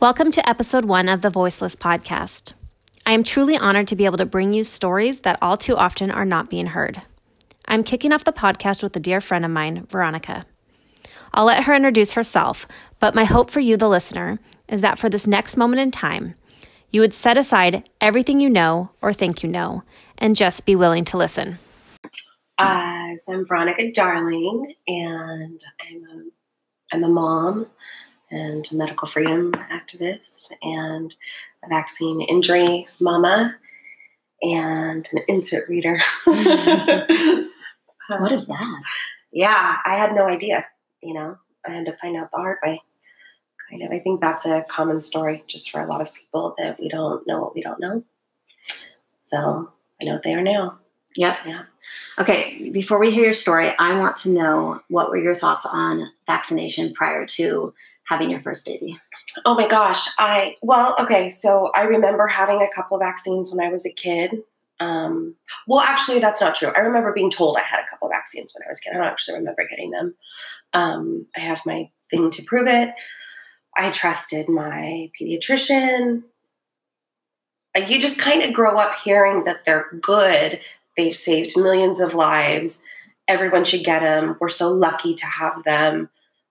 Welcome to episode one of the Voiceless podcast. I am truly honored to be able to bring you stories that all too often are not being heard. I'm kicking off the podcast with a dear friend of mine, Veronica. I'll let her introduce herself, but my hope for you, the listener, is that for this next moment in time, you would set aside everything you know or think you know and just be willing to listen. Uh, so I'm Veronica Darling, and I'm a, I'm a mom and a medical freedom activist and a vaccine injury mama and an insert reader. what is that? Yeah, I had no idea. You know, I had to find out the hard way. Kind of. I think that's a common story just for a lot of people that we don't know what we don't know. So I know what they are now. Yep. Yeah. Okay. Before we hear your story, I want to know what were your thoughts on vaccination prior to having your first baby? Oh my gosh. I, well, okay. So I remember having a couple vaccines when I was a kid. Um, well, actually, that's not true. I remember being told I had a couple vaccines when I was a kid. I don't actually remember getting them. Um, I have my thing to prove it. I trusted my pediatrician. You just kind of grow up hearing that they're good They've saved millions of lives. Everyone should get them. We're so lucky to have them.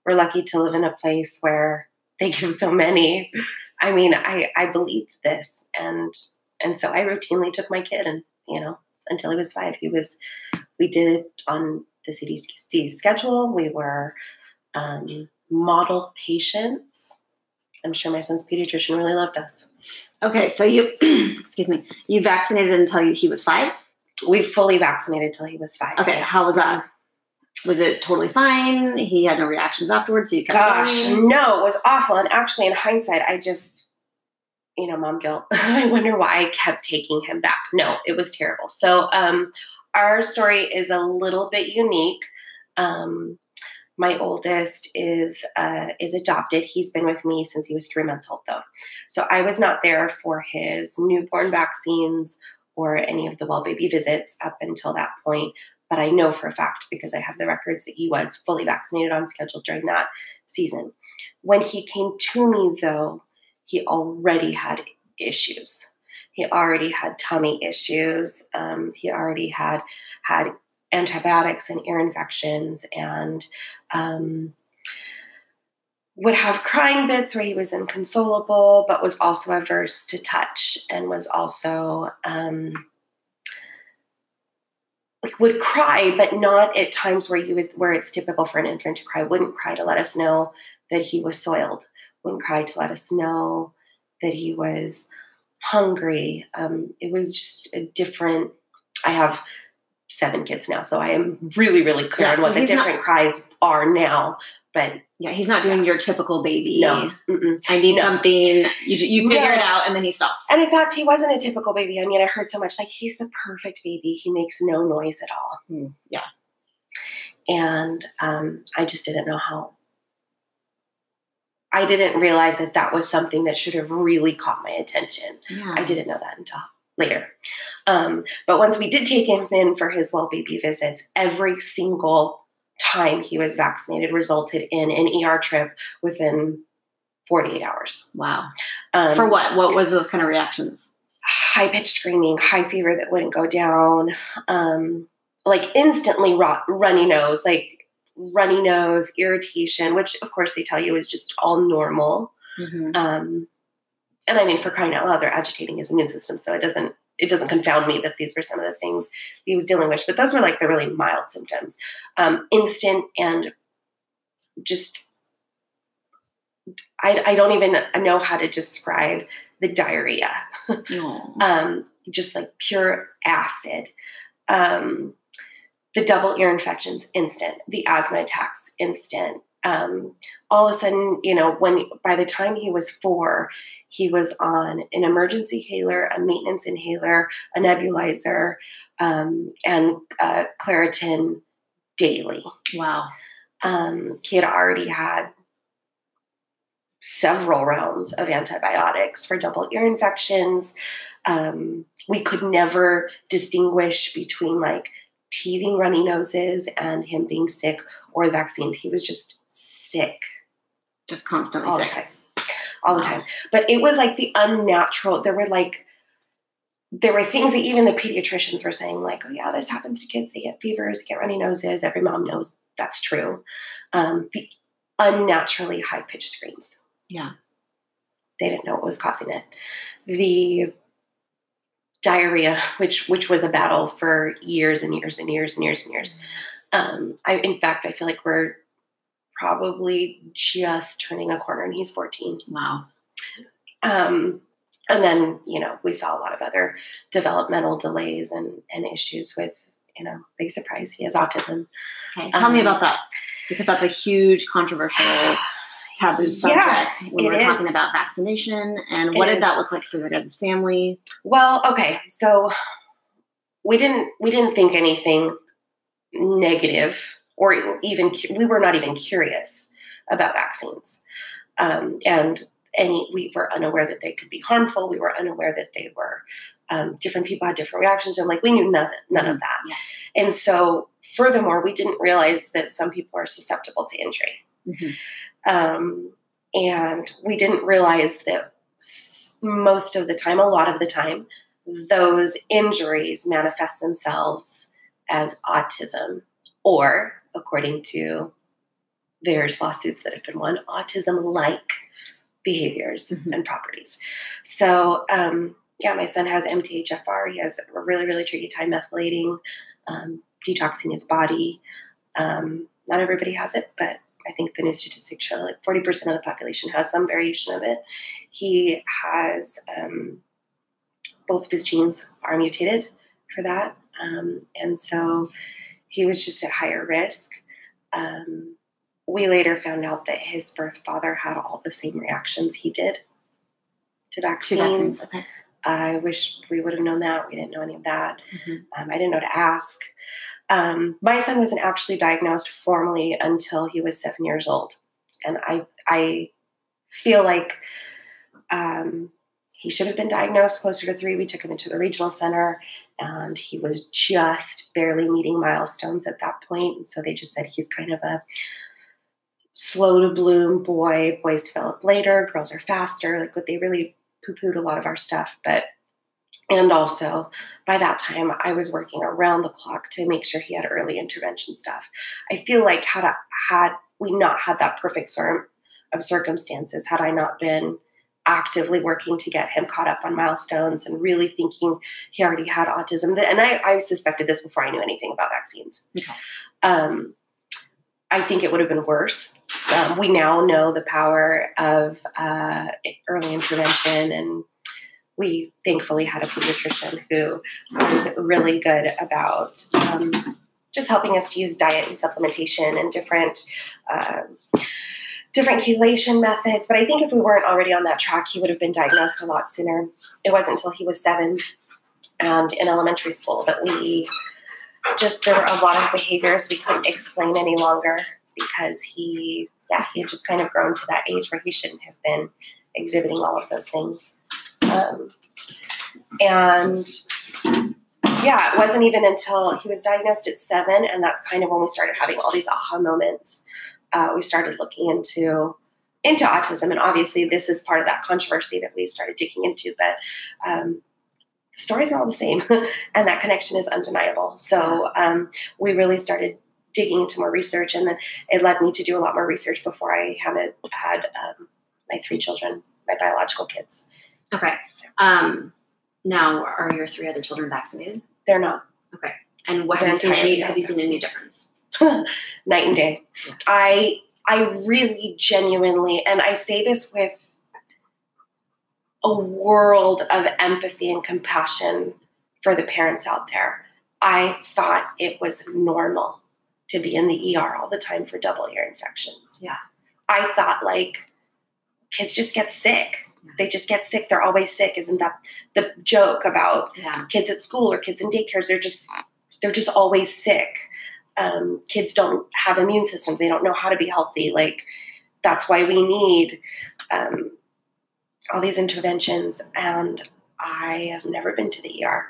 We're lucky to live in a place where they give so many. I mean, I, I believed this and and so I routinely took my kid and, you know, until he was five. He was we did it on the CDC schedule. We were um, model patients. I'm sure my son's pediatrician really loved us. Okay, so you, excuse me, you vaccinated until you, he was five? we fully vaccinated till he was five. Okay, how was that? Was it totally fine? He had no reactions afterwards. So you kept Gosh, going? no, it was awful. And actually, in hindsight, I just, you know, mom guilt. I wonder why I kept taking him back. No, it was terrible. So, um, our story is a little bit unique. Um, my oldest is uh, is adopted. He's been with me since he was three months old, though. So I was not there for his newborn vaccines or any of the well baby visits up until that point. But I know for a fact because I have the records that he was fully vaccinated on schedule during that season. When he came to me, though, he already had issues. He already had tummy issues. Um, he already had had antibiotics and ear infections and um, would have crying bits where he was inconsolable, but was also averse to touch and was also um, like would cry, but not at times where you would where it's typical for an infant to cry. Wouldn't cry to let us know that he was soiled. Wouldn't cry to let us know that he was hungry. Um, it was just a different. I have seven kids now, so I am really, really clear yeah, on what the different not, cries are now. But yeah, he's not doing yeah. your typical baby. No, Mm-mm. I need no. something. You you figure no. it out, and then he stops. And in fact, he wasn't a typical baby. I mean, I heard so much like he's the perfect baby. He makes no noise at all. Mm, yeah, and um, I just didn't know how. I didn't realize that that was something that should have really caught my attention. Yeah. I didn't know that until later. Um, but once we did take him in for his well baby visits, every single time he was vaccinated resulted in an ER trip within 48 hours. Wow. Um, For what? What was those kind of reactions? High pitched screaming, high fever that wouldn't go down, um, like instantly rot, runny nose, like runny nose, irritation, which of course they tell you is just all normal. Mm-hmm. Um, and I mean, for crying out loud, they're agitating his immune system, so it doesn't it doesn't confound me that these were some of the things he was dealing with. But those were like the really mild symptoms, um, instant and just. I, I don't even know how to describe the diarrhea. um, just like pure acid. Um, the double ear infections, instant. The asthma attacks, instant um, all of a sudden, you know, when by the time he was four, he was on an emergency inhaler, a maintenance inhaler, a nebulizer, um, and uh, Claritin daily. Wow. Um, he had already had several rounds of antibiotics for double ear infections. Um, we could never distinguish between like teething runny noses and him being sick or the vaccines. He was just sick. Just constantly all sick. all the time. But it was like the unnatural. There were like there were things that even the pediatricians were saying, like, oh yeah, this happens to kids. They get fevers, they get runny noses. Every mom knows that's true. Um, the unnaturally high pitched screams. Yeah. They didn't know what was causing it. The diarrhea, which which was a battle for years and years and years and years and years. Um, I, in fact, I feel like we're probably just turning a corner, and he's 14. Wow. Um, and then, you know, we saw a lot of other developmental delays and, and issues with, you know, big surprise, he has autism. Okay, tell um, me about that because that's a huge controversial taboo subject yeah, when we're is. talking about vaccination. And what it did is. that look like for you guys' family? Well, okay, so we didn't we didn't think anything negative or even we were not even curious about vaccines, um, and any we were unaware that they could be harmful. We were unaware that they were um, different people had different reactions, and like we knew none none of that. Yeah. And so, furthermore, we didn't realize that some people are susceptible to injury. Mm-hmm. Um, and we didn't realize that most of the time, a lot of the time, those injuries manifest themselves as autism, or according to various lawsuits that have been won, autism like behaviors mm-hmm. and properties. So, um, yeah, my son has MTHFR. He has a really, really tricky time methylating, um, detoxing his body. Um, not everybody has it, but I think the new statistics show like 40% of the population has some variation of it. He has um, both of his genes are mutated for that. Um, and so he was just at higher risk. Um, we later found out that his birth father had all the same reactions he did to vaccines. vaccines. Okay. I wish we would have known that. We didn't know any of that. Mm-hmm. Um, I didn't know to ask. Um, my son wasn't actually diagnosed formally until he was seven years old, and I I feel like um, he should have been diagnosed closer to three. We took him into the regional center, and he was just barely meeting milestones at that point. And so they just said he's kind of a slow to bloom boy. Boys develop later, girls are faster. Like what they really poo pooed a lot of our stuff, but and also, by that time, I was working around the clock to make sure he had early intervention stuff. I feel like had I, had we not had that perfect storm of circumstances, had I not been actively working to get him caught up on milestones and really thinking he already had autism, and I, I suspected this before I knew anything about vaccines. Okay. Um, I think it would have been worse. Um, we now know the power of uh, early intervention and we thankfully had a pediatrician who was really good about um, just helping us to use diet and supplementation and different uh, different chelation methods. But I think if we weren't already on that track, he would have been diagnosed a lot sooner. It wasn't until he was seven and in elementary school that we just there were a lot of behaviors we couldn't explain any longer because he yeah he had just kind of grown to that age where he shouldn't have been exhibiting all of those things um, and yeah, it wasn't even until he was diagnosed at seven, and that's kind of when we started having all these aha moments. Uh, we started looking into into autism, and obviously this is part of that controversy that we started digging into. But um, the stories are all the same, and that connection is undeniable. So um, we really started digging into more research, and then it led me to do a lot more research before I had had um, my three children, my biological kids. Okay. Um, now, are your three other children vaccinated? They're not. Okay. And what have you seen any? Have you seen any difference? Night and day. Yeah. I I really genuinely, and I say this with a world of empathy and compassion for the parents out there. I thought it was normal to be in the ER all the time for double ear infections. Yeah. I thought like kids just get sick they just get sick. They're always sick. Isn't that the joke about yeah. kids at school or kids in daycares? They're just they're just always sick. Um, kids don't have immune systems. They don't know how to be healthy. Like that's why we need um, all these interventions. And I have never been to the ER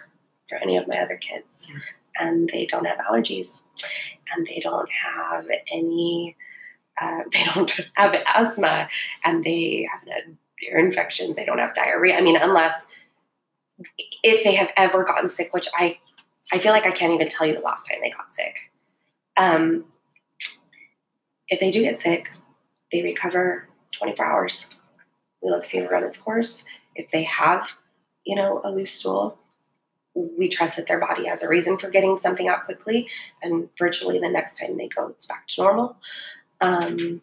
for any of my other kids, and they don't have allergies, and they don't have any. Uh, they don't have asthma, and they haven't had ear infections, they don't have diarrhea. I mean, unless if they have ever gotten sick, which I I feel like I can't even tell you the last time they got sick. Um, if they do get sick, they recover 24 hours. We let the fever run its course. If they have, you know, a loose stool, we trust that their body has a reason for getting something out quickly, and virtually the next time they go, it's back to normal. Um,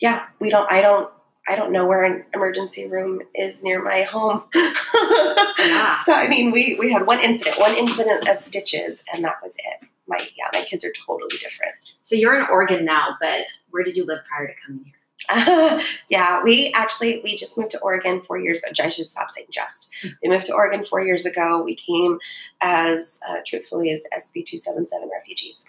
yeah, we don't. I don't. I don't know where an emergency room is near my home. yeah. So I mean, we we had one incident, one incident of stitches, and that was it. My yeah, my kids are totally different. So you're in Oregon now, but where did you live prior to coming here? yeah, we actually we just moved to Oregon four years. Ago. I should stop saying just. Hmm. We moved to Oregon four years ago. We came as uh, truthfully as SB two seven seven refugees.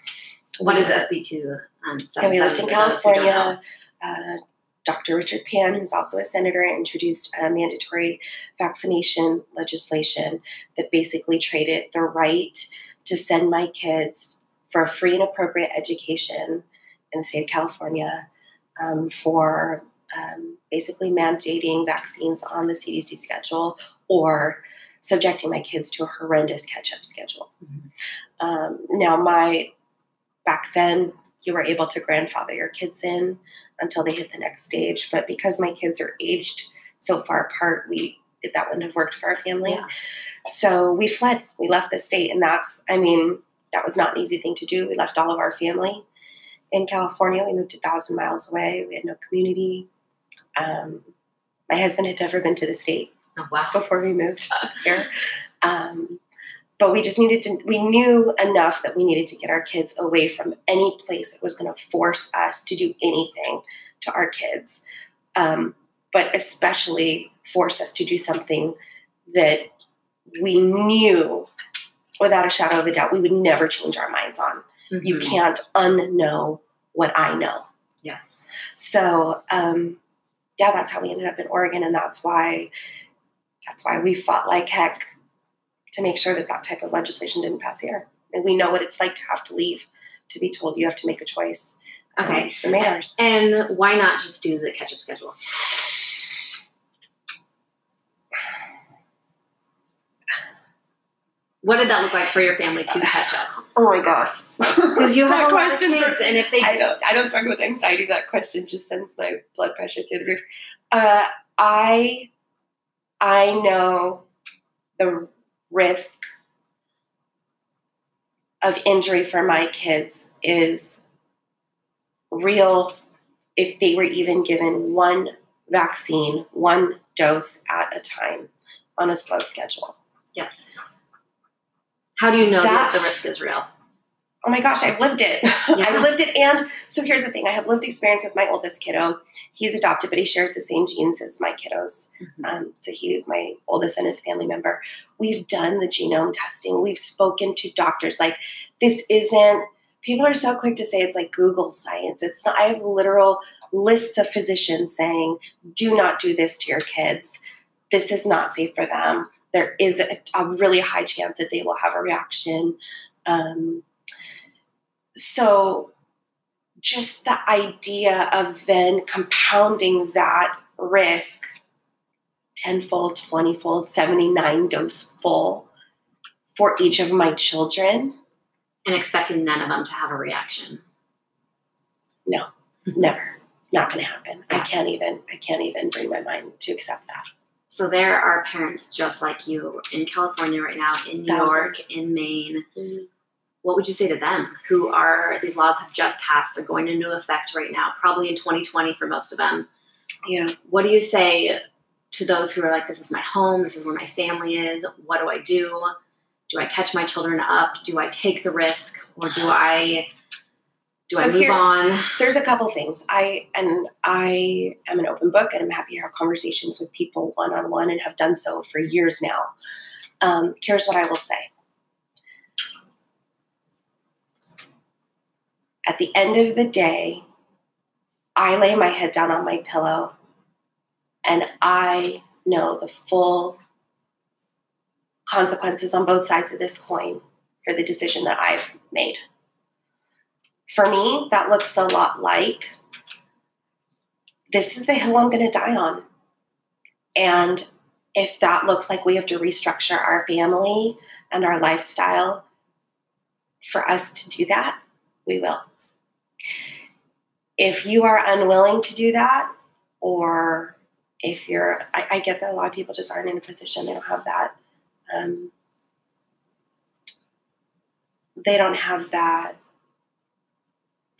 What is SB two um, seven? We lived in California. Uh, Dr. Richard Pan, who's also a senator, introduced a mandatory vaccination legislation that basically traded the right to send my kids for a free and appropriate education in the state of California um, for um, basically mandating vaccines on the CDC schedule or subjecting my kids to a horrendous catch up schedule. Mm-hmm. Um, now, my back then, you were able to grandfather your kids in until they hit the next stage, but because my kids are aged so far apart, we that wouldn't have worked for our family. Yeah. So we fled. We left the state, and that's I mean that was not an easy thing to do. We left all of our family in California. We moved a thousand miles away. We had no community. Um, my husband had never been to the state oh, wow. before we moved here. Um, but we just needed to, we knew enough that we needed to get our kids away from any place that was going to force us to do anything to our kids. Um, but especially force us to do something that we knew without a shadow of a doubt we would never change our minds on. Mm-hmm. You can't unknow what I know. Yes. So, um, yeah, that's how we ended up in Oregon, and that's why that's why we fought like heck to make sure that that type of legislation didn't pass here. And we know what it's like to have to leave, to be told you have to make a choice. Okay. Um, And why not just do the catch up schedule? What did that look like for your family to catch up? Oh my gosh! Because you have a lot of kids, for, and if they I don't, I don't struggle with anxiety. That question just sends my blood pressure through the roof. Uh, I, I know the risk of injury for my kids is real if they were even given one vaccine, one dose at a time on a slow schedule. Yes. How do you know that, that the risk is real? Oh my gosh, I've lived it. Yeah. I've lived it. And so here's the thing I have lived experience with my oldest kiddo. He's adopted, but he shares the same genes as my kiddos. Mm-hmm. Um, so he's my oldest and his family member. We've done the genome testing. We've spoken to doctors. Like, this isn't, people are so quick to say it's like Google science. It's not, I have literal lists of physicians saying, do not do this to your kids. This is not safe for them there is a, a really high chance that they will have a reaction. Um, so, just the idea of then compounding that risk tenfold, twentyfold, 79 dose full for each of my children. And expecting none of them to have a reaction. No, never. Not going to happen. I can't even. I can't even bring my mind to accept that. So there are parents just like you in California right now, in New Thousands. York, in Maine. Mm-hmm. What would you say to them who are these laws have just passed? They're going into effect right now, probably in 2020 for most of them. Yeah. What do you say to those who are like, this is my home, this is where my family is, what do I do? Do I catch my children up? Do I take the risk? Or do I do so I move here, on? There's a couple things. I and I am an open book, and I'm happy to have conversations with people one on one, and have done so for years now. Um, here's what I will say. At the end of the day, I lay my head down on my pillow, and I know the full consequences on both sides of this coin for the decision that I've made. For me, that looks a lot like this is the hill I'm going to die on. And if that looks like we have to restructure our family and our lifestyle for us to do that, we will. If you are unwilling to do that, or if you're, I, I get that a lot of people just aren't in a position, they don't have that. Um, they don't have that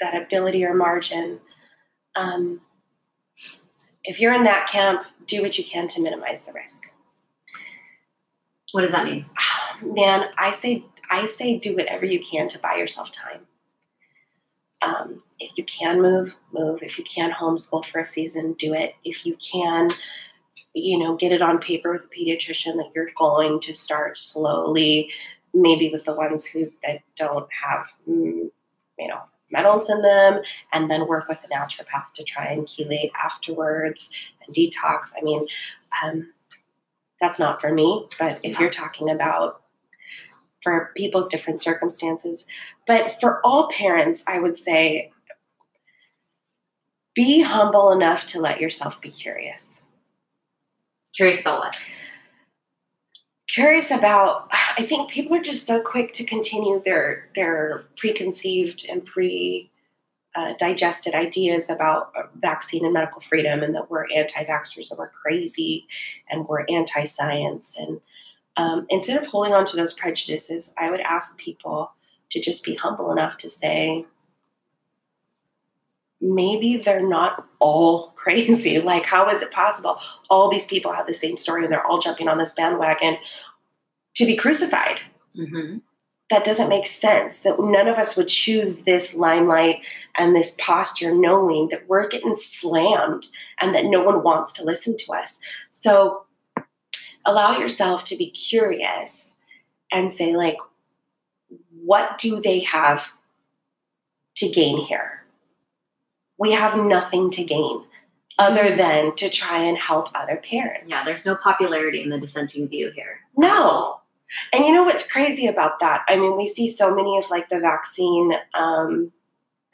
that ability or margin. Um, if you're in that camp, do what you can to minimize the risk. What does that mean? Man, I say I say do whatever you can to buy yourself time. Um, if you can move, move. If you can homeschool for a season, do it. If you can, you know, get it on paper with a pediatrician that you're going to start slowly, maybe with the ones who that don't have, mm, you know, metals in them, and then work with a naturopath to try and chelate afterwards and detox. I mean, um, that's not for me, but if you're talking about for people's different circumstances, but for all parents, I would say be humble enough to let yourself be curious. Curious about what? Curious about I think people are just so quick to continue their their preconceived and pre uh, digested ideas about vaccine and medical freedom, and that we're anti-vaxxers and we're crazy and we're anti-science. And um, instead of holding on to those prejudices, I would ask people to just be humble enough to say, maybe they're not all crazy. Like, how is it possible? All these people have the same story and they're all jumping on this bandwagon to be crucified. Mm-hmm. That doesn't make sense. That none of us would choose this limelight and this posture knowing that we're getting slammed and that no one wants to listen to us. So allow yourself to be curious and say, like, what do they have to gain here? We have nothing to gain other mm-hmm. than to try and help other parents. Yeah, there's no popularity in the dissenting view here. No. And you know what's crazy about that? I mean, we see so many of like the vaccine um,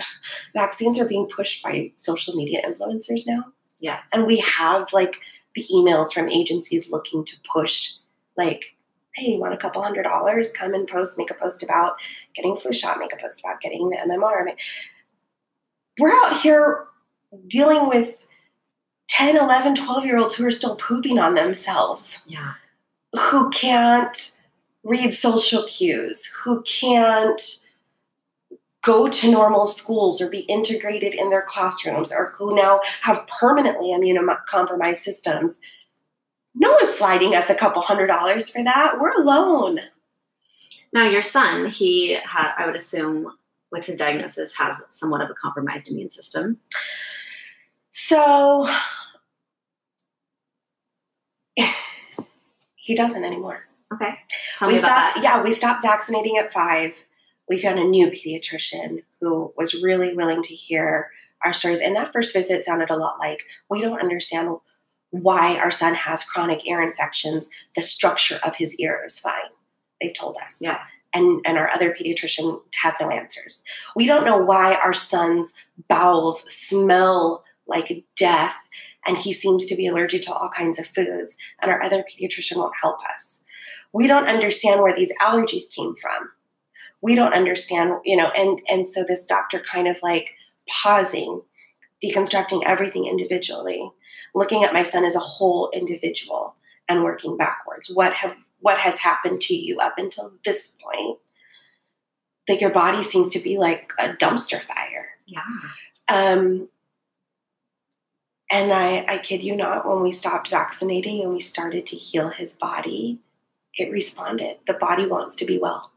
vaccines are being pushed by social media influencers now. Yeah. And we have like the emails from agencies looking to push like hey, you want a couple hundred dollars? Come and post, make a post about getting flu shot, make a post about getting the MMR. We're out here dealing with 10, 11, 12 year olds who are still pooping on themselves. Yeah. Who can't read social cues, who can't go to normal schools or be integrated in their classrooms, or who now have permanently immunocompromised systems. No one's sliding us a couple hundred dollars for that. We're alone. Now, your son, he, ha- I would assume, with his diagnosis, has somewhat of a compromised immune system. So, he doesn't anymore. Okay. Tell we stopped, that. Yeah, we stopped vaccinating at five. We found a new pediatrician who was really willing to hear our stories. And that first visit sounded a lot like we don't understand why our son has chronic ear infections. The structure of his ear is fine. They've told us. Yeah. And, and our other pediatrician has no answers. We don't know why our son's bowels smell like death and he seems to be allergic to all kinds of foods, and our other pediatrician won't help us we don't understand where these allergies came from we don't understand you know and and so this doctor kind of like pausing deconstructing everything individually looking at my son as a whole individual and working backwards what have what has happened to you up until this point that your body seems to be like a dumpster fire yeah um and I, I kid you not, when we stopped vaccinating and we started to heal his body, it responded. The body wants to be well.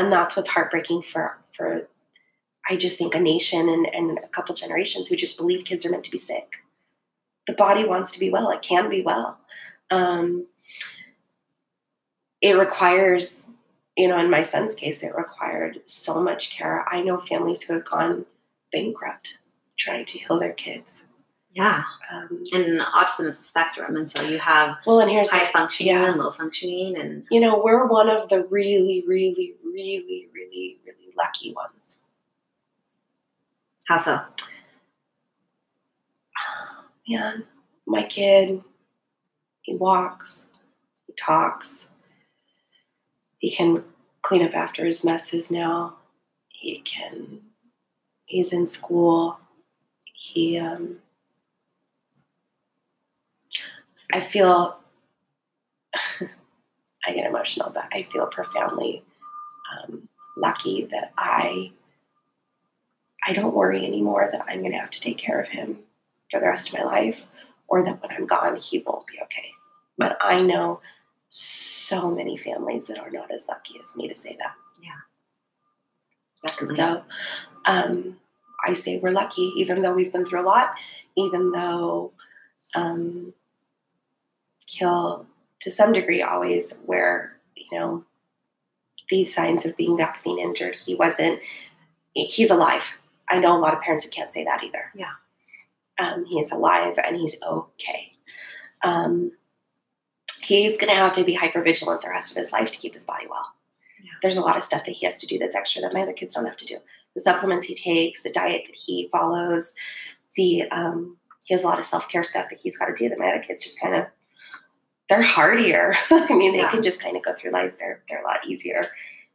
And that's what's heartbreaking for for I just think a nation and, and a couple generations who just believe kids are meant to be sick. The body wants to be well. It can be well. Um, it requires, you know, in my son's case, it required so much care. I know families who have gone bankrupt trying to heal their kids. Yeah. Um, and autism is a spectrum. And so you have well, and here's high the, functioning yeah. and low functioning. And, you know, we're one of the really, really, really, really, really lucky ones. How so? Man, my kid, He walks, he talks, he can clean up after his messes now. He can, he's in school. He, um, I feel, I get emotional, but I feel profoundly lucky that I, I don't worry anymore that I'm going to have to take care of him for the rest of my life or that when I'm gone, he won't be okay. But I know so many families that are not as lucky as me to say that. Yeah. Definitely. So um, I say we're lucky, even though we've been through a lot, even though um, he'll, to some degree, always wear, you know, these signs of being vaccine injured. He wasn't, he's alive. I know a lot of parents who can't say that either. Yeah. Um, he's alive and he's okay. Um, he's going to have to be hyper vigilant the rest of his life to keep his body well. Yeah. There's a lot of stuff that he has to do that's extra that my other kids don't have to do. The supplements he takes, the diet that he follows, the um, he has a lot of self care stuff that he's got to do that my other kids just kind of they're hardier. I mean, they Yeah. can just kind of go through life. They're they're a lot easier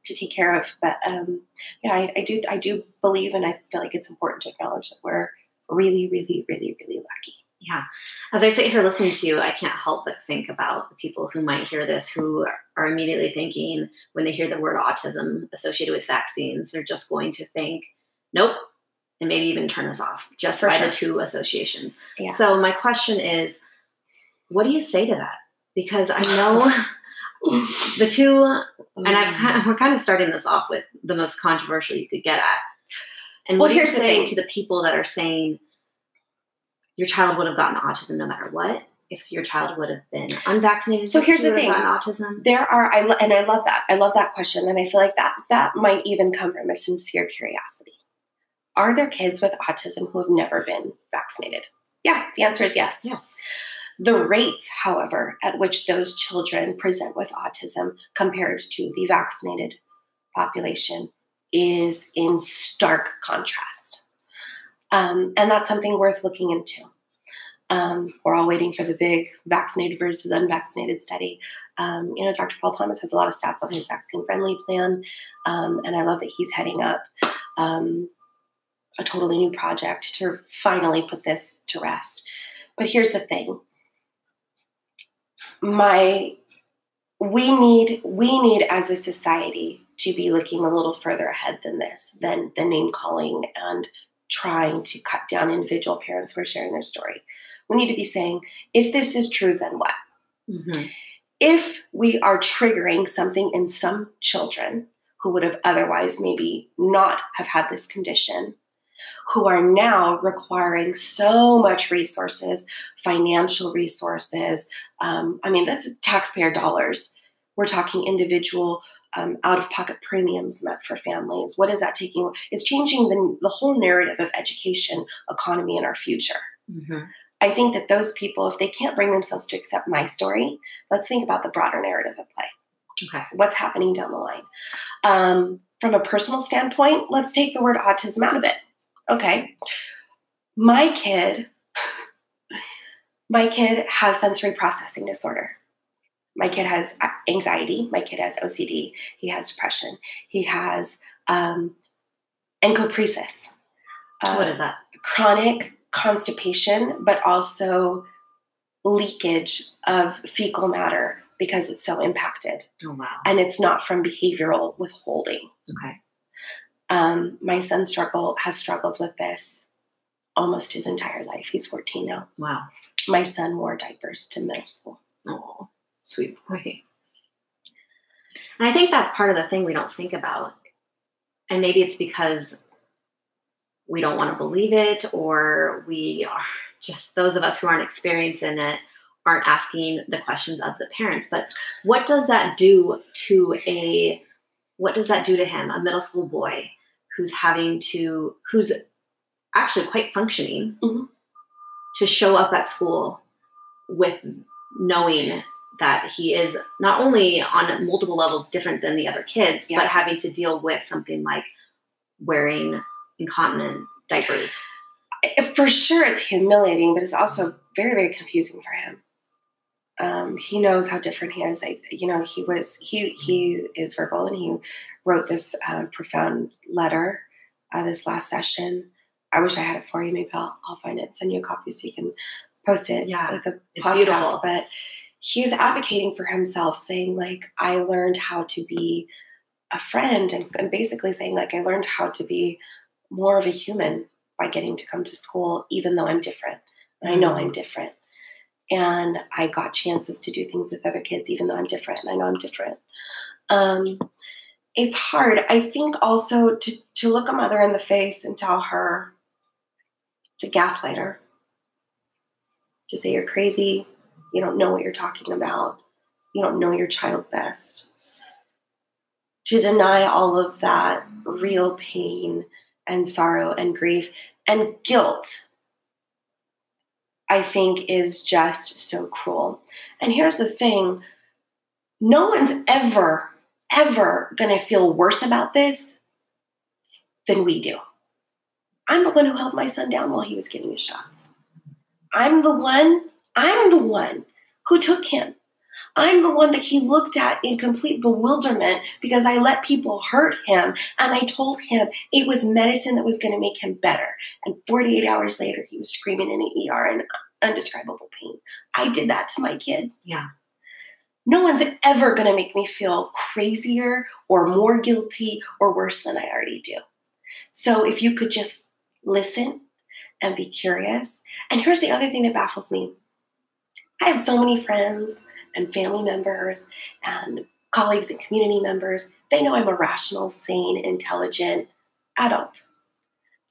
to take care of. But um, yeah, I, I do I do believe, and I feel like it's important to acknowledge that we're really, really, really, really lucky. Yeah. As I sit here listening to you, I can't help but think about the people who might hear this who are immediately thinking when they hear the word autism associated with vaccines, they're just going to think, nope, and maybe even turn us off just For by sure. the two associations. Yeah. So, my question is, what do you say to that? Because I know the two, and I've mm. kind of, we're kind of starting this off with the most controversial you could get at. And Well, what here's the thing. to the people that are saying your child would have gotten autism no matter what if your child would have been unvaccinated? So here's the thing. autism. there are I lo- and I love that. I love that question, and I feel like that that might even come from a sincere curiosity. Are there kids with autism who have never been vaccinated? Yeah, the answer is yes. Yes. The rates, however, at which those children present with autism compared to the vaccinated population is in stark contrast. Um, and that's something worth looking into. Um, we're all waiting for the big vaccinated versus unvaccinated study. Um, you know, Dr. Paul Thomas has a lot of stats on his vaccine friendly plan. Um, and I love that he's heading up um, a totally new project to finally put this to rest. But here's the thing my we need we need as a society to be looking a little further ahead than this than the name calling and trying to cut down individual parents who are sharing their story we need to be saying if this is true then what Mhm. if we are triggering something in some children who would have otherwise maybe not have had this condition who are now requiring so much resources financial resources um, i mean that's taxpayer dollars we're talking individual um, out of pocket premiums met for families what is that taking it's changing the, the whole narrative of education economy and our future Mhm. I think that those people, if they can't bring themselves to accept my story, let's think about the broader narrative at play. Okay. What's happening down the line? Um, from a personal standpoint, let's take the word autism out of it. Okay. My kid, my kid has sensory processing disorder. My kid has anxiety. My kid has OCD. He has depression. He has um, encopresis. Uh, what is that? chronic constipation, but also leakage of fecal matter because it's so impacted. Oh, wow. And it's not from behavioral withholding. Okay. Um, my son struggle has struggled with this almost his entire life. He's 14 now. Wow. My son wore diapers to middle school. Oh, sweet boy. And I think that's part of the thing we don't think about. And maybe it's because we don't want to believe it, or we are just those of us who aren't experiencing it aren't asking the questions of the parents. But what does that do to a what does that do to him, a middle school boy who's having to who's actually quite functioning Mhm. to show up at school with knowing that he is not only on multiple levels different than the other kids, Yeah. but having to deal with something like wearing incontinent diapers. For sure, it's humiliating, but it's also very, very confusing for him. Um, he knows how different he is. I, you know, he was he he is verbal, and he wrote this uh, profound letter uh, this last session. I wish I had it for you. Maybe I'll, I'll find it, send you a copy so you can post it. Yeah, like the it's podcast. Beautiful. But he was advocating for himself, saying like, I learned how to be a friend, and, and basically saying like, I learned how to be more of a human by getting to come to school, even though I'm different. And I know I'm mm. different. And I got chances to do things with other kids, even though I'm different. I know I'm different. Um, it's hard. I think also to, to look a mother in the face and tell her to gaslight her, to say you're crazy, you don't know what you're talking about, you don't know your child best. To deny all of that real pain and sorrow and grief and guilt, I think is just so cruel. And here's the thing no one's ever, ever going to feel worse about this than we do. I'm the one who held my son down while he was getting his shots. I'm the one, I'm the one who took him. I'm the one that he looked at in complete bewilderment because I let people hurt him and I told him it was medicine that was going to make him better. And 48 hours later, he was screaming in an ER in undescribable pain. I did that to my kid. Yeah. No one's ever going to make me feel crazier or more guilty or worse than I already do. So if you could just listen and be curious. And here's the other thing that baffles me I have so many friends and family members and colleagues and community members. They know I'm a rational, sane, intelligent adult.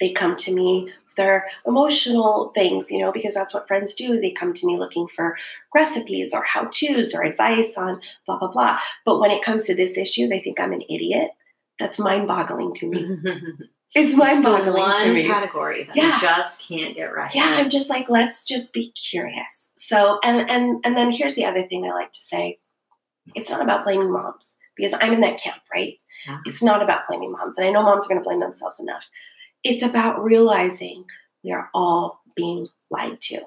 They come to me with their emotional things, you know, because that's what friends do. They come to me looking for recipes or how to's or advice on blah, blah, blah. But when it comes to this issue, they think I'm an idiot. That's mind boggling to me. It's mind boggling to me. category that yeah. you just can't get right. Yeah, I'm just like, let's just be curious. So, and and and then here's the other thing I like to say: it's not about blaming moms because I'm in that camp, right? Yeah. It's not about blaming moms, and I know moms are going to blame themselves enough. It's about realizing we are all being lied to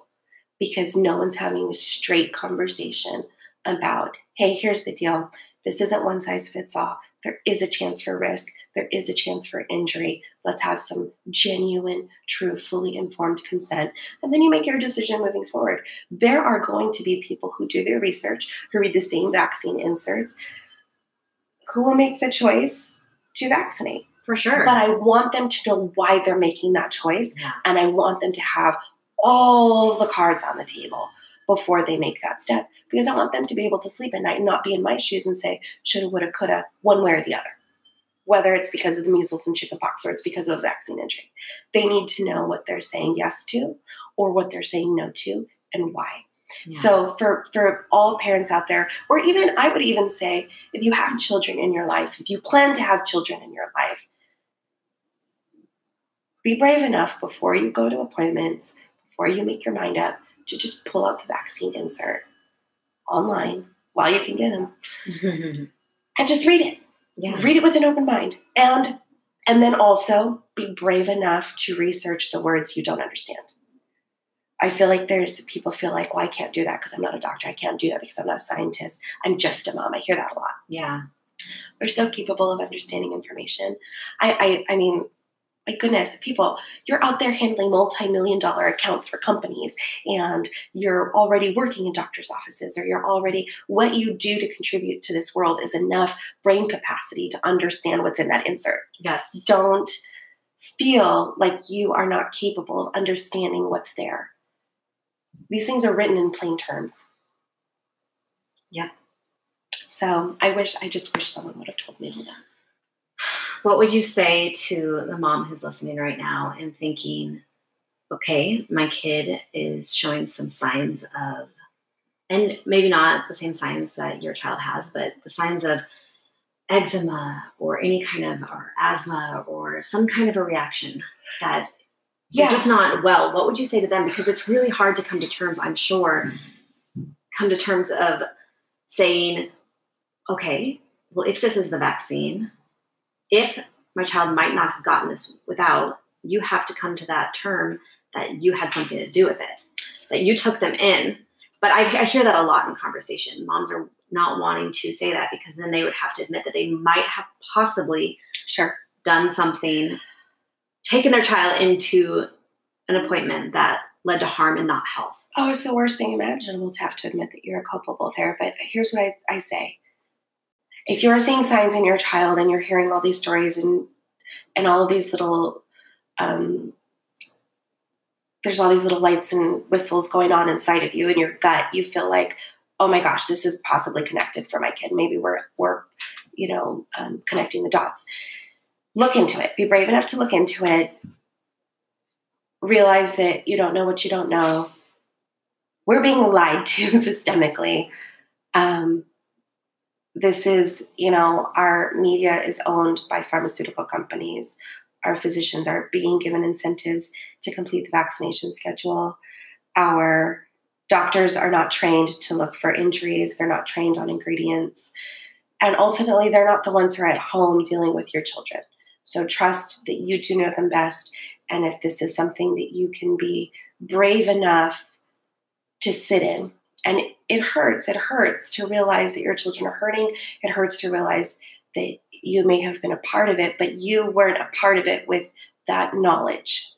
because no one's having a straight conversation about, hey, here's the deal. This isn't one size fits all. There is a chance for risk there is a chance for injury. Let's have some genuine, true, fully informed consent. And then you make your decision moving forward. There are going to be people who do their research, who read the same vaccine inserts, who will make the choice to vaccinate. For sure. But I want them to know why they're making that choice. Yeah. And I want them to have all the cards on the table before they make that step because I want them to be able to sleep at night and not be in my shoes and say, shoulda, woulda, coulda, one way or the other whether it's because of the measles and chickenpox or it's because of a vaccine injury. They need to know what they're saying yes to or what they're saying no to and why. Yeah. So for for all parents out there, or even I would even say, if you have children in your life, if you plan to have children in your life, be brave enough before you go to appointments, before you make your mind up, to just pull out the vaccine insert online while you can get them, and just read it yeah. Read it with an open mind. And and then also be brave enough to research the words you don't understand. I feel like there's people feel like, well, I can't do that because I'm not a doctor. I can't do that because I'm not a scientist. I'm just a mom. I hear that a lot. Yeah. We're so capable of understanding information. I, I, I mean, my goodness, people, you're out there handling multi million dollar accounts for companies and you're already working in doctor's offices or you're already, what you do to contribute to this world is enough brain capacity to understand what's in that insert. Yes. Don't feel like you are not capable of understanding what's there. These things are written in plain terms. Yeah. So I wish, I just wish someone would have told me all that. What would you say to the mom who's listening right now and thinking, okay, my kid is showing some signs of, and maybe not the same signs that your child has, but the signs of eczema or any kind of or asthma or some kind of a reaction that yeah. you're just not well. What would you say to them? Because it's really hard to come to terms, I'm sure, come to terms of saying, okay, well, if this is the vaccine, if my child might not have gotten this without, you have to come to that term that you had something to do with it, that you took them in but I, I hear that a lot in conversation. Moms are not wanting to say that because then they would have to admit that they might have possibly Sure. done something, taken their child into an appointment that led to harm and not health. Oh, it's the worst thing imaginable to have to admit that you're a culpable there. But here's what I, I say. If you're seeing signs in your child and you're hearing all these stories and and all of these little um, there's all these little lights and whistles going on inside of you in your gut, you feel like, oh my gosh, this is possibly connected for my kid. Maybe we're we're, you know, um, connecting the dots. Look into it. Be brave enough to look into it. Realize that you don't know what you don't know. We're being lied to systemically. Um, this is, you know, our media is owned by pharmaceutical companies. Our physicians are being given incentives to complete the vaccination schedule. Our doctors are not trained to look for injuries, they're not trained on ingredients. And ultimately, they're not the ones who are at home dealing with your children. So trust that you do know them best. And if this is something that you can be brave enough to sit in, and it, hurts, it hurts to realize that your children are hurting, it hurts to realize that you may have been a part of it, but you weren't a part of it with that knowledge.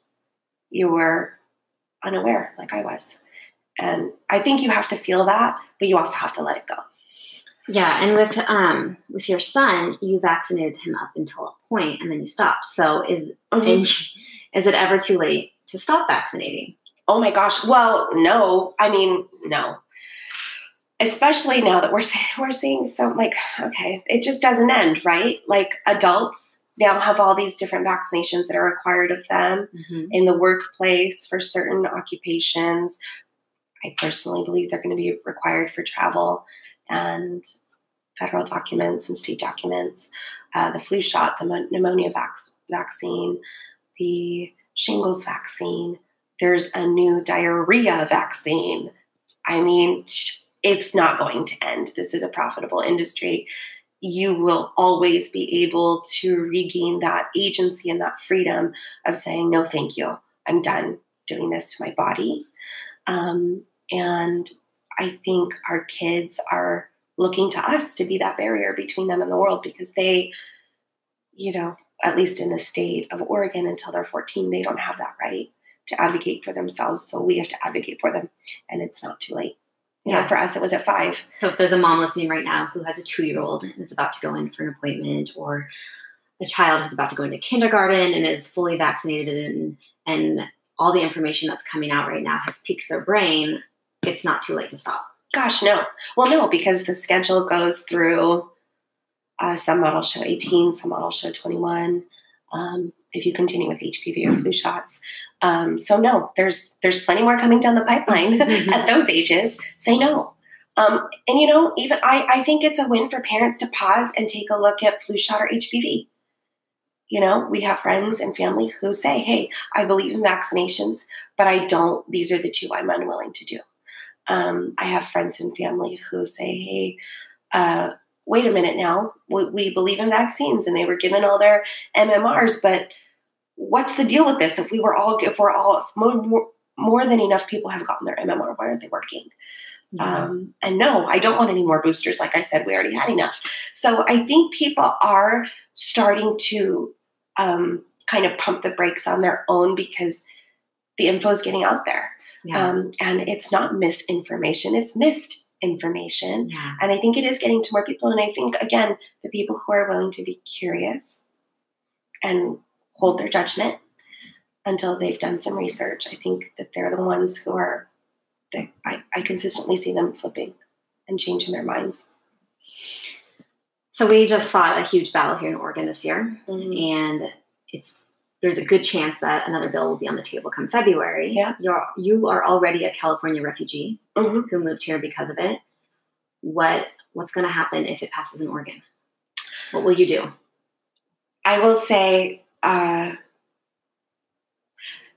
You were unaware, like I was. And I think you have to feel that, but you also have to let it go. Yeah, and with um with your son, you vaccinated him up until a point, and then you stopped. So is Mhm. is it ever too late to stop vaccinating? Oh my gosh. Well, no. I mean, no. Especially now that we're we're seeing some like okay, it just doesn't end, right? Like adults now have all these different vaccinations that are required of them in the workplace for certain occupations. I personally believe they're going to be required for travel and federal documents and state documents. Uh, the flu shot, the pneumonia vac- vaccine, the shingles vaccine. There's a new diarrhea vaccine. I mean, sh- it's not going to end. This is a profitable industry. You will always be able to regain that agency and that freedom of saying, no, thank you. I'm done doing this to my body. Um, and I think our kids are looking to us to be that barrier between them and the world because they, you know, at least in the state of Oregon until they're 14, they don't have that right to advocate for themselves. So we have to advocate for them, and it's not too late. You know, for us, it was at five. So if there's a mom listening right now who has a two year old and is about to go in for an appointment, or a child who's about to go into kindergarten and is fully vaccinated and and all the information that's coming out right now has piqued their brain, it's not too late to stop. Gosh, no. Well, no, because the schedule goes through. Uh, some models show 18, some models show 21. Um, if you continue with HPV or flu shots, um, so no, there's there's plenty more coming down the pipeline at those ages. Say no, um, and you know, even I, I think it's a win for parents to pause and take a look at flu shot or HPV. You know, we have friends and family who say, "Hey, I believe in vaccinations, but I don't. These are the two I'm unwilling to do." Um, I have friends and family who say, "Hey, uh, wait a minute now. We, we believe in vaccines, and they were given all their MMRs, but what's the deal with this? If we were all, if we're all if more, more, than enough people have gotten their MMR, why aren't they working?" Um, and no, I don't want any more boosters. Like I said, we already had enough. So I think people are starting to um, kind of pump the brakes on their own because the info is getting out there. yeah. Um, and it's not misinformation, it's missed information. yeah. And I think it is getting to more people. And I think, again, the people who are willing to be curious and hold their judgment until they've done some research, I think that they're the ones who are, they, I, I consistently see them flipping and changing their minds. So we just fought a huge battle here in Oregon this year, Mm-hmm. and it's there's a good chance that another bill will be on the table come February. Yeah. You're you are already a California refugee Mhm. who moved here because of it. What what's going to happen if it passes in Oregon? What will you do? I will say, uh,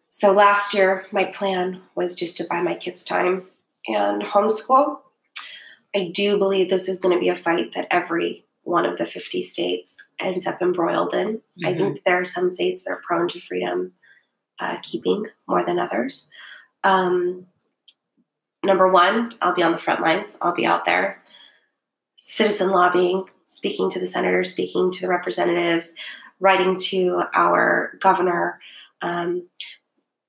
so last year my plan was just to buy my kids time and homeschool. I do believe this is going to be a fight that every one of the 50 states ends up embroiled in. I think there are some states that are prone to freedom uh, keeping more than others. Um, number one, I'll be on the front lines. I'll be out there, citizen lobbying, speaking to the senators, speaking to the representatives, writing to our governor. Um,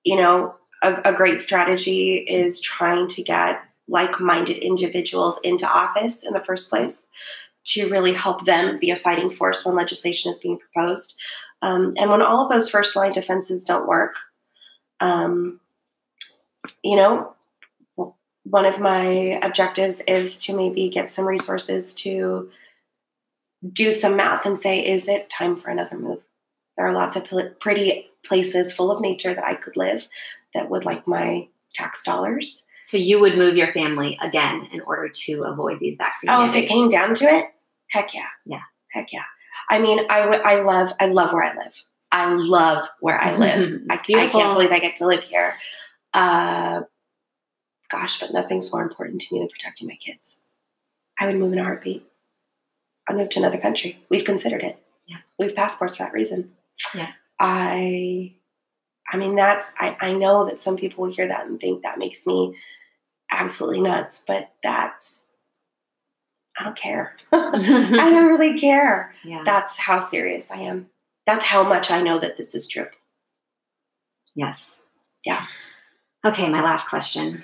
you know, a, a great strategy is trying to get like minded individuals into office in the first place to really help them be a fighting force when legislation is being proposed. Um, and when all of those first line defenses don't work, um, you know, one of my objectives is to maybe get some resources to do some math and say, is it time for another move? There are lots of pretty places full of nature that I could live that would like my tax dollars. So you would move your family again in order to avoid these vaccine. Oh, mandates. if it came down to it, heck yeah, yeah, heck yeah. I mean, I would, I love, I love where I live. I love where I live. I, I, can't believe I get to live here. Uh, gosh, but nothing's more important to me than protecting my kids. I would move in a heartbeat. I'd move to another country. We've considered it. Yeah. We have passports for that reason. Yeah. I I mean that's I, I know that some people will hear that and think that makes me absolutely nuts, but that's I don't care. I don't really care. Yeah. That's how serious I am. That's how much I know that this is true. Yes. Yeah. Okay, my last question.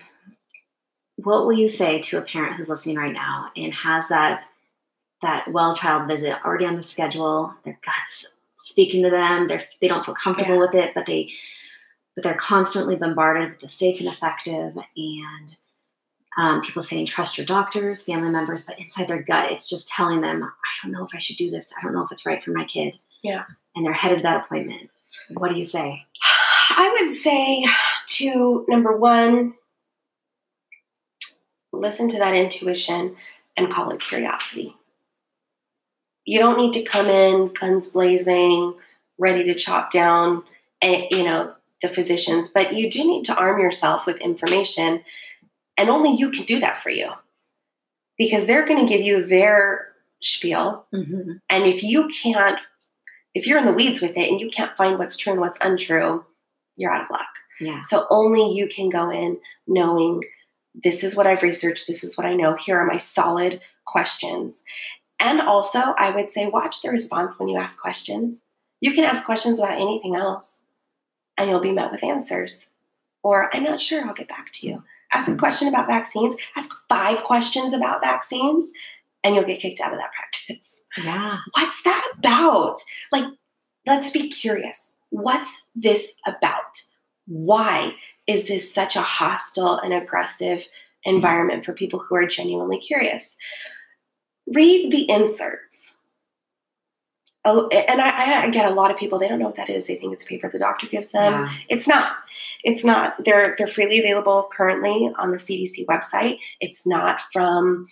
What will you say to a parent who's listening right now and has that that well child visit already on the schedule? Their guts speaking to them. They're they don't feel comfortable yeah. with it, but they but they're constantly bombarded with the safe and effective and um, people saying trust your doctors, family members, but inside their gut, it's just telling them, I don't know if I should do this. I don't know if it's right for my kid. Yeah. And they're headed to that appointment. What do you say? I would say to number one, listen to that intuition and call it curiosity. You don't need to come in guns blazing, ready to chop down, you know, the physicians, but you do need to arm yourself with information, and only you can do that for you because they're going to give you their spiel, mm-hmm. and if you can't, if you're in the weeds with it and you can't find what's true and what's untrue, you're out of luck. Yeah. So only you can go in knowing this is what I've researched, this is what I know. Here are my solid questions. And also, I would say watch the response when you ask questions. You can ask questions about anything else and you'll be met with answers. Or, I'm not sure, I'll get back to you. Ask a question about vaccines, ask five questions about vaccines, and you'll get kicked out of that practice. Yeah. What's that about? Like, let's be curious. What's this about? Why is this such a hostile and aggressive environment for people who are genuinely curious? Read the inserts. And I, I, get a lot of people they don't know what that is. They think it's paper the doctor gives them. Yeah. it's not. It's not. They're they're freely available currently on the cdc website. It's not from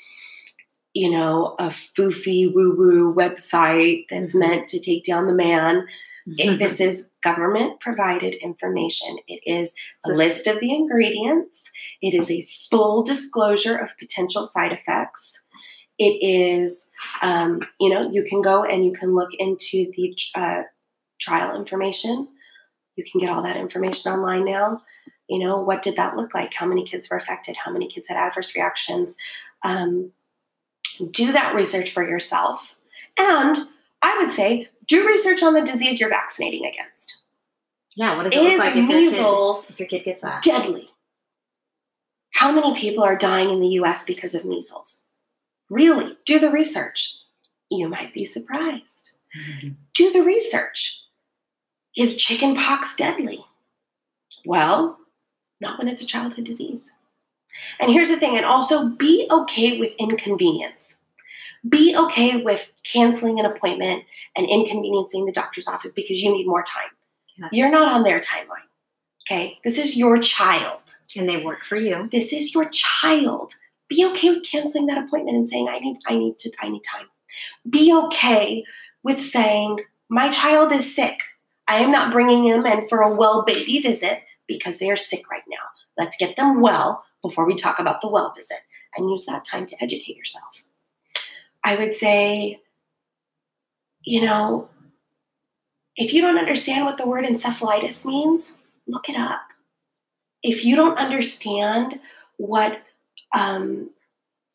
you know a foofy woo woo website that's mm-hmm. meant to take down the man. Mm-hmm. it, this is government provided information. It is a list of the ingredients. It is a full disclosure of potential side effects it is, um, you know, you can go and you can look into the uh, trial information. You can get all that information online now. You know, what did that look like? How many kids were affected? How many kids had adverse reactions? Um, do that research for yourself. And I would say, do research on the disease you're vaccinating against. Yeah, what does it is like if measles your, kid, if your kid gets that? Deadly. How many people are dying in the US because of measles? Really, do the research. You might be surprised. Mm-hmm. Do the research. Is chickenpox deadly? Well, not when it's a childhood disease. And here's the thing, and also be okay with inconvenience. Be okay with canceling an appointment and inconveniencing the doctor's office because you need more time. Yes. You're not on their timeline. Okay? This is your child. And they work for you. This is your child be okay with canceling that appointment and saying i need i need to i need time. Be okay with saying my child is sick. I am not bringing him in for a well baby visit because they are sick right now. Let's get them well before we talk about the well visit and use that time to educate yourself. I would say you know if you don't understand what the word encephalitis means look it up. If you don't understand what, um,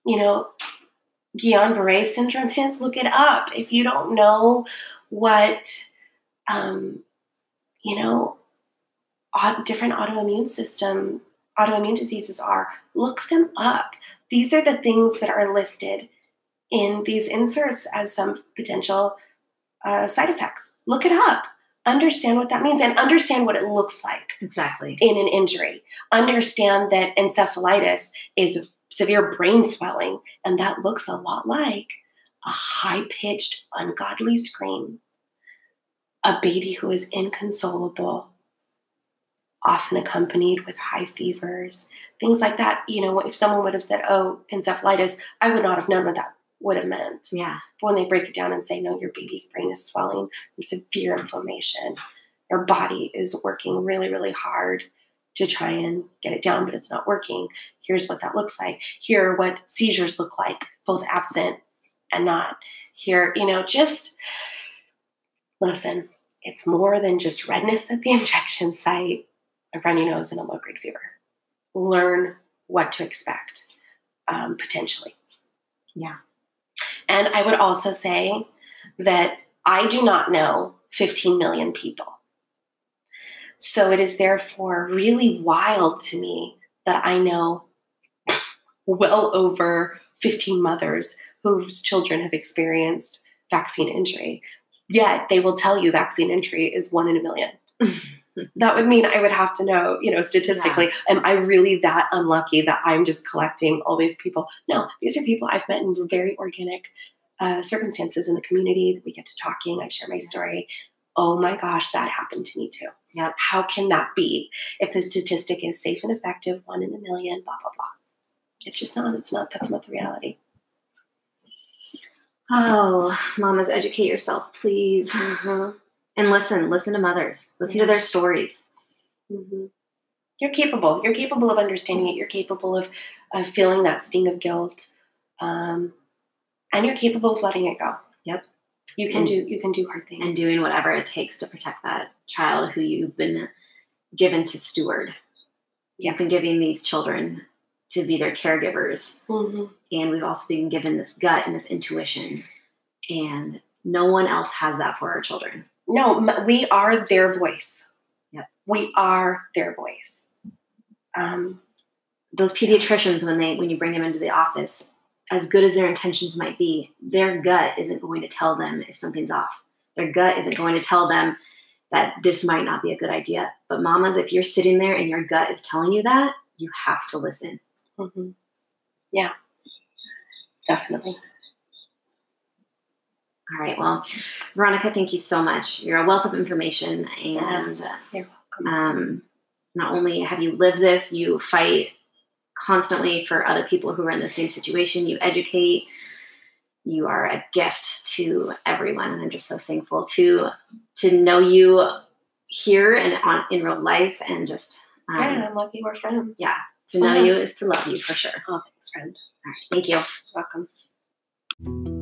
you know, Guillain Barre syndrome is, look it up. If you don't know what, um, you know, different autoimmune system, autoimmune diseases are, look them up. These are the things that are listed in these inserts as some potential uh, side effects. Look it up. Understand what that means and understand what it looks like. Exactly. In an injury. Understand that encephalitis is severe brain swelling, and that looks a lot like a high pitched, ungodly scream, a baby who is inconsolable, often accompanied with high fevers, things like that. You know, if someone would have said, oh, encephalitis, I would not have known what that would have meant. Yeah. But when they break it down and say, no, your baby's brain is swelling from severe inflammation, your body is working really, really hard to try and get it down, but it's not working. Here's what that looks like. Here are what seizures look like, both absent and not. Here, you know, just listen, it's more than just redness at the injection site, a runny nose, and a low grade fever. Learn what to expect um, potentially. Yeah. And I would also say that I do not know 15 million people. So it is therefore really wild to me that I know well over 15 mothers whose children have experienced vaccine injury. Yet they will tell you vaccine injury is one in a million. that would mean I would have to know, you know, statistically, yeah. am I really that unlucky that I'm just collecting all these people? No, these are people I've met in very organic uh, circumstances in the community. that We get to talking, I share my story. Oh my gosh, that happened to me too. Yep. How can that be? If the statistic is safe and effective, one in a million, blah, blah, blah. It's just not. It's not. That's not the reality. Oh, mamas, educate yourself, please. Mm-hmm. And listen, listen to mothers, listen to their stories. Mm-hmm. You're capable. You're capable of understanding it. You're capable of, of feeling that sting of guilt. Um, and you're capable of letting it go. Yep. You can and, do you can do hard things. And doing whatever it takes to protect that child who you've been given to steward. You've been giving these children to be their caregivers. Mm-hmm. And we've also been given this gut and this intuition. And no one else has that for our children. No, we are their voice. Yep. We are their voice. Um, Those pediatricians, when they when you bring them into the office, as good as their intentions might be, their gut isn't going to tell them if something's off. Their gut isn't going to tell them that this might not be a good idea. But mamas, if you're sitting there and your gut is telling you that, you have to listen. Mm-hmm. Yeah, definitely. All right. Well, Veronica, thank you so much. You're a wealth of information, and you're welcome. Um, not only have you lived this, you fight constantly for other people who are in the same situation. You educate. You are a gift to everyone, and I'm just so thankful to to know you here and on in real life, and just um, yeah, I'm lucky we're friends. Yeah, to know you is to love you for sure. Oh, thanks, friend. All right, thank you. Welcome.